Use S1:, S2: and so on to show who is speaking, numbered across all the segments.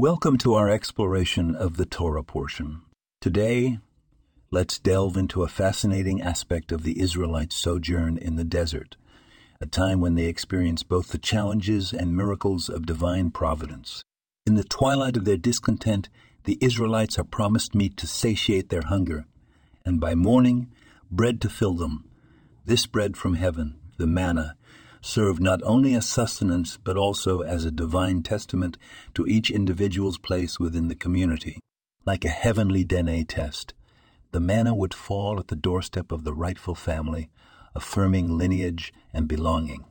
S1: Welcome to our exploration of the Torah portion. Today, let's delve into a fascinating aspect of the Israelites' sojourn in the desert, a time when they experience both the challenges and miracles of divine providence. In the twilight of their discontent, the Israelites are promised meat to satiate their hunger, and by morning, bread to fill them. This bread from heaven, the manna, served not only as sustenance but also as a divine testament to each individual's place within the community. Like a heavenly DNA test, the manna would fall at the doorstep of the rightful family, affirming lineage and belonging.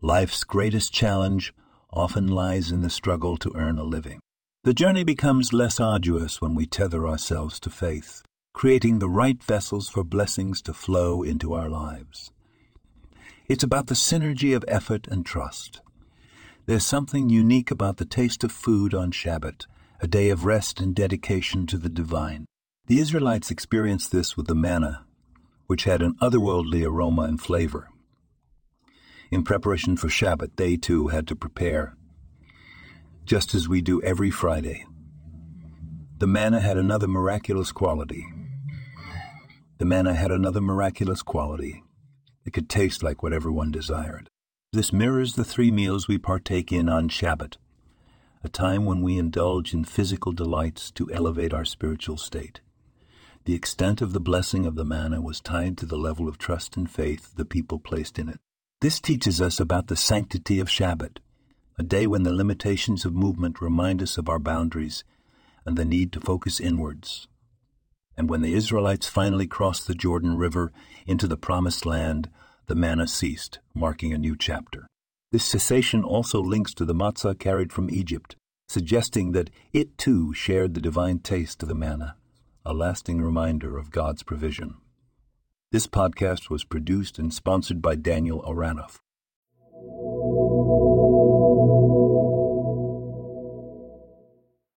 S1: Life's greatest challenge often lies in the struggle to earn a living. The journey becomes less arduous when we tether ourselves to faith, creating the right vessels for blessings to flow into our lives. It's about the synergy of effort and trust. There's something unique about the taste of food on Shabbat, a day of rest and dedication to the divine. The Israelites experienced this with the manna, which had an otherworldly aroma and flavor. In preparation for Shabbat, they too had to prepare, just as we do every Friday. The manna had another miraculous quality. The manna had another miraculous quality. It could taste like whatever one desired. This mirrors the three meals we partake in on Shabbat, a time when we indulge in physical delights to elevate our spiritual state. The extent of the blessing of the manna was tied to the level of trust and faith the people placed in it. This teaches us about the sanctity of Shabbat, a day when the limitations of movement remind us of our boundaries and the need to focus inwards. And when the Israelites finally crossed the Jordan River into the Promised Land, the manna ceased, marking a new chapter. This cessation also links to the matzah carried from Egypt, suggesting that it too shared the divine taste of the manna, a lasting reminder of God's provision. This podcast was produced and sponsored by Daniel Aranoff.